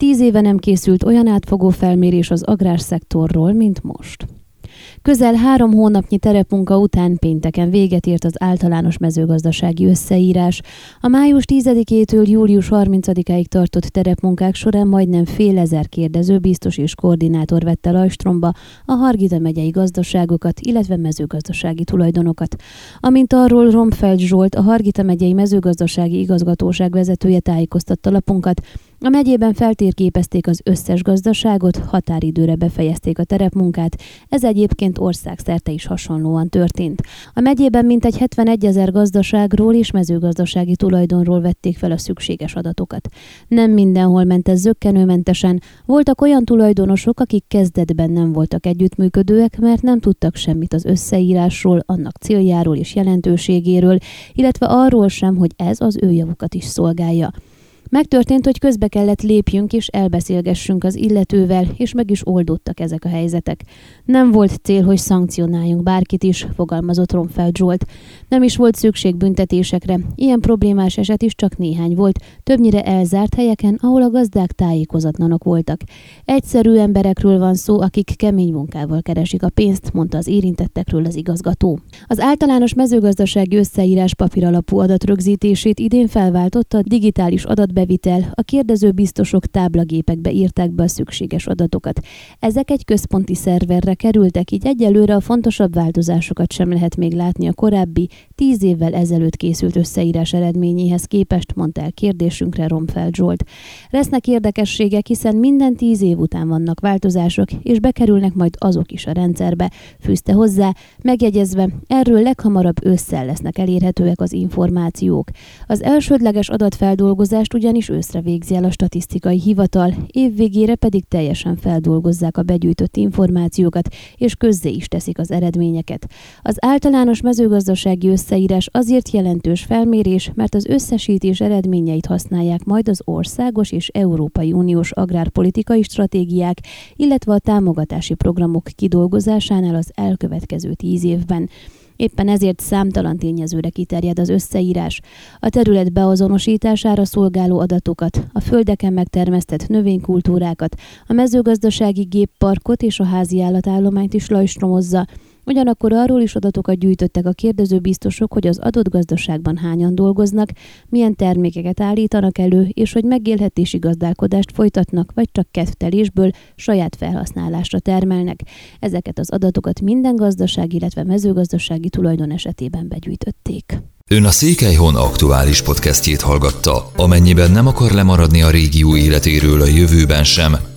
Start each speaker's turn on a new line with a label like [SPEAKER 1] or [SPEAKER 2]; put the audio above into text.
[SPEAKER 1] Tíz éve nem készült olyan átfogó felmérés az agrárszektorról, mint most. Közel három hónapnyi terepmunka után pénteken véget ért az általános mezőgazdasági összeírás. A május 10-től július 30-ig tartott terepmunkák során majdnem fél ezer kérdező biztos és koordinátor vette Lajstromba a Hargita megyei gazdaságokat, illetve mezőgazdasági tulajdonokat. Amint arról Romfeld Zsolt, a Hargita megyei mezőgazdasági igazgatóság vezetője tájékoztatta lapunkat, a megyében feltérképezték az összes gazdaságot, határidőre befejezték a terepmunkát, ez egyébként országszerte is hasonlóan történt. A megyében mintegy 71 ezer gazdaságról és mezőgazdasági tulajdonról vették fel a szükséges adatokat. Nem mindenhol ment ez zöggenőmentesen, voltak olyan tulajdonosok, akik kezdetben nem voltak együttműködőek, mert nem tudtak semmit az összeírásról, annak céljáról és jelentőségéről, illetve arról sem, hogy ez az ő javukat is szolgálja. Megtörtént, hogy közbe kellett lépjünk és elbeszélgessünk az illetővel, és meg is oldódtak ezek a helyzetek. Nem volt cél, hogy szankcionáljunk bárkit is, fogalmazott Romfeld Zsolt. Nem is volt szükség büntetésekre. Ilyen problémás eset is csak néhány volt, többnyire elzárt helyeken, ahol a gazdák tájékozatlanok voltak. Egyszerű emberekről van szó, akik kemény munkával keresik a pénzt, mondta az érintettekről az igazgató. Az általános mezőgazdasági összeírás papíralapú adatrögzítését idén felváltotta digitális adatbe bevitel, a kérdező biztosok táblagépekbe írták be a szükséges adatokat. Ezek egy központi szerverre kerültek, így egyelőre a fontosabb változásokat sem lehet még látni a korábbi, tíz évvel ezelőtt készült összeírás eredményéhez képest, mondta el kérdésünkre Romfeld Zsolt. Lesznek érdekességek, hiszen minden tíz év után vannak változások, és bekerülnek majd azok is a rendszerbe, fűzte hozzá, megjegyezve, erről leghamarabb ősszel lesznek elérhetőek az információk. Az elsődleges adatfeldolgozást ugyan ugyanis őszre végzi el a statisztikai hivatal, évvégére pedig teljesen feldolgozzák a begyűjtött információkat, és közzé is teszik az eredményeket. Az általános mezőgazdasági összeírás azért jelentős felmérés, mert az összesítés eredményeit használják majd az országos és Európai Uniós agrárpolitikai stratégiák, illetve a támogatási programok kidolgozásánál az elkövetkező tíz évben. Éppen ezért számtalan tényezőre kiterjed az összeírás. A terület beazonosítására szolgáló adatokat, a földeken megtermesztett növénykultúrákat, a mezőgazdasági gépparkot és a házi állatállományt is lajstromozza, Ugyanakkor arról is adatokat gyűjtöttek a kérdező biztosok, hogy az adott gazdaságban hányan dolgoznak, milyen termékeket állítanak elő, és hogy megélhetési gazdálkodást folytatnak, vagy csak kedvtelésből saját felhasználásra termelnek. Ezeket az adatokat minden gazdaság, illetve mezőgazdasági tulajdon esetében begyűjtötték.
[SPEAKER 2] Ön a Székelyhon aktuális podcastjét hallgatta. Amennyiben nem akar lemaradni a régió életéről a jövőben sem,